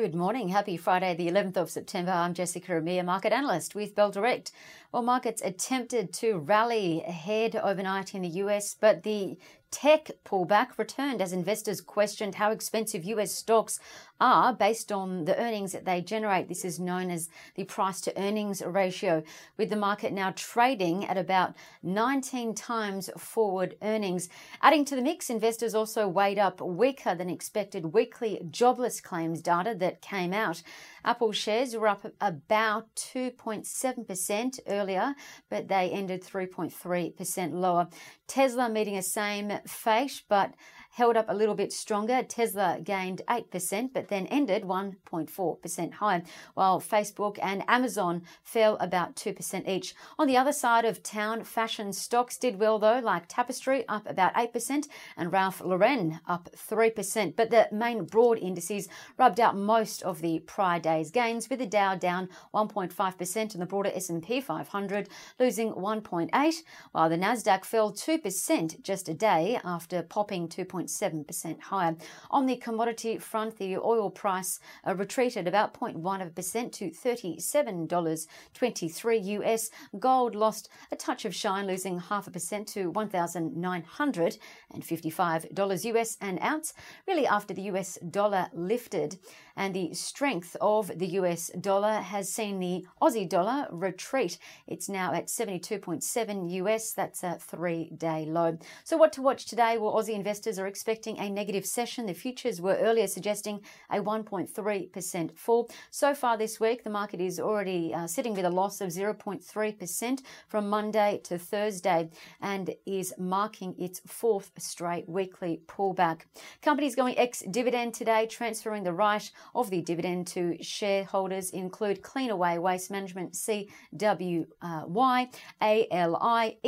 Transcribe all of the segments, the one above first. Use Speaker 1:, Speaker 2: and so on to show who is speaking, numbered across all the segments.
Speaker 1: Good morning. Happy Friday, the 11th of September. I'm Jessica Amir, market analyst with Bell Direct. Well, markets attempted to rally ahead overnight in the US, but the tech pullback returned as investors questioned how expensive US stocks are based on the earnings that they generate. This is known as the price to earnings ratio, with the market now trading at about 19 times forward earnings. Adding to the mix, investors also weighed up weaker than expected weekly jobless claims data that came out. Apple shares were up about 2.7% earlier, but they ended 3.3% lower. Tesla meeting a same fate, but held up a little bit stronger. Tesla gained 8%, but then ended 1.4% higher, while Facebook and Amazon fell about 2% each. On the other side of town, fashion stocks did well though, like Tapestry up about 8% and Ralph Lauren up 3%. But the main broad indices rubbed out most of the prior day's gains, with the Dow down 1.5% and the broader S&P 500 losing 1.8, while the Nasdaq fell 2% just a day after popping 2. 0.7% higher. On the commodity front, the oil price uh, retreated about 0.1% to $37.23 US. Gold lost a touch of shine, losing half a percent to $1,955 US an ounce, really after the US dollar lifted. And the strength of the US dollar has seen the Aussie dollar retreat. It's now at 72.7 US. That's a three day low. So, what to watch today? Well, Aussie investors are expecting a negative session. The futures were earlier suggesting a 1.3% fall. So far this week, the market is already uh, sitting with a loss of 0.3% from Monday to Thursday and is marking its fourth straight weekly pullback. Companies going ex dividend today, transferring the right of the dividend to shareholders include Cleanaway Waste Management, CWY, ALI,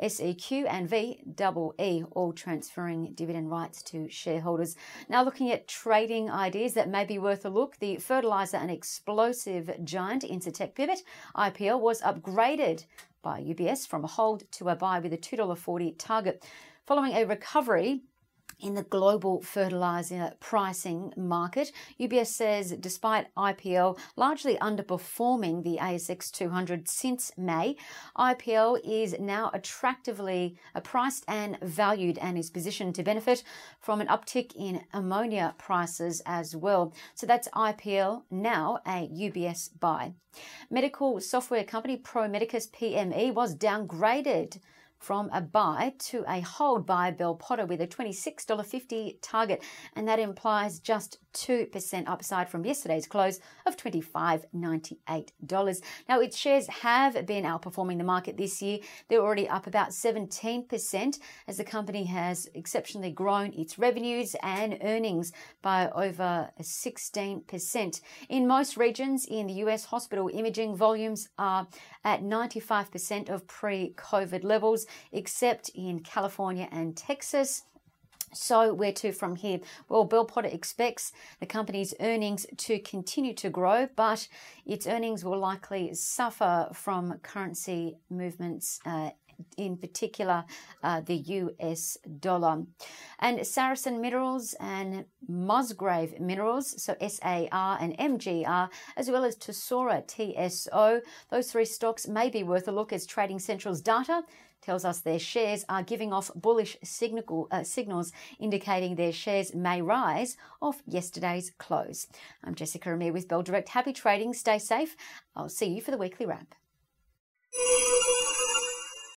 Speaker 1: SEQ and VEE, all transferring dividend rights to shareholders. Now, looking at trading ideas that may be worth a look, the fertilizer and explosive giant Incitec Pivot IPL was upgraded by UBS from a hold to a buy with a $2.40 target. Following a recovery in the global fertilizer pricing market. UBS says despite IPL largely underperforming the ASX 200 since May, IPL is now attractively priced and valued and is positioned to benefit from an uptick in ammonia prices as well. So that's IPL now a UBS buy. Medical software company Pro Medicus PME was downgraded from a buy to a hold by Bell Potter with a $26.50 target, and that implies just 2% upside from yesterday's close of $25.98. Now, its shares have been outperforming the market this year. They're already up about 17% as the company has exceptionally grown its revenues and earnings by over 16%. In most regions in the US, hospital imaging volumes are at 95% of pre COVID levels, except in California and Texas. So, where to from here? Well, Bell Potter expects the company's earnings to continue to grow, but its earnings will likely suffer from currency movements uh, in particular uh, the US dollar. And Saracen Minerals and Musgrave Minerals, so SAR and MGR, as well as Tesoro TSO, those three stocks may be worth a look as Trading Central's data tells us their shares are giving off bullish signal, uh, signals, indicating their shares may rise off yesterday's close. I'm Jessica Amir with Bell Direct. Happy trading. Stay safe. I'll see you for the weekly wrap.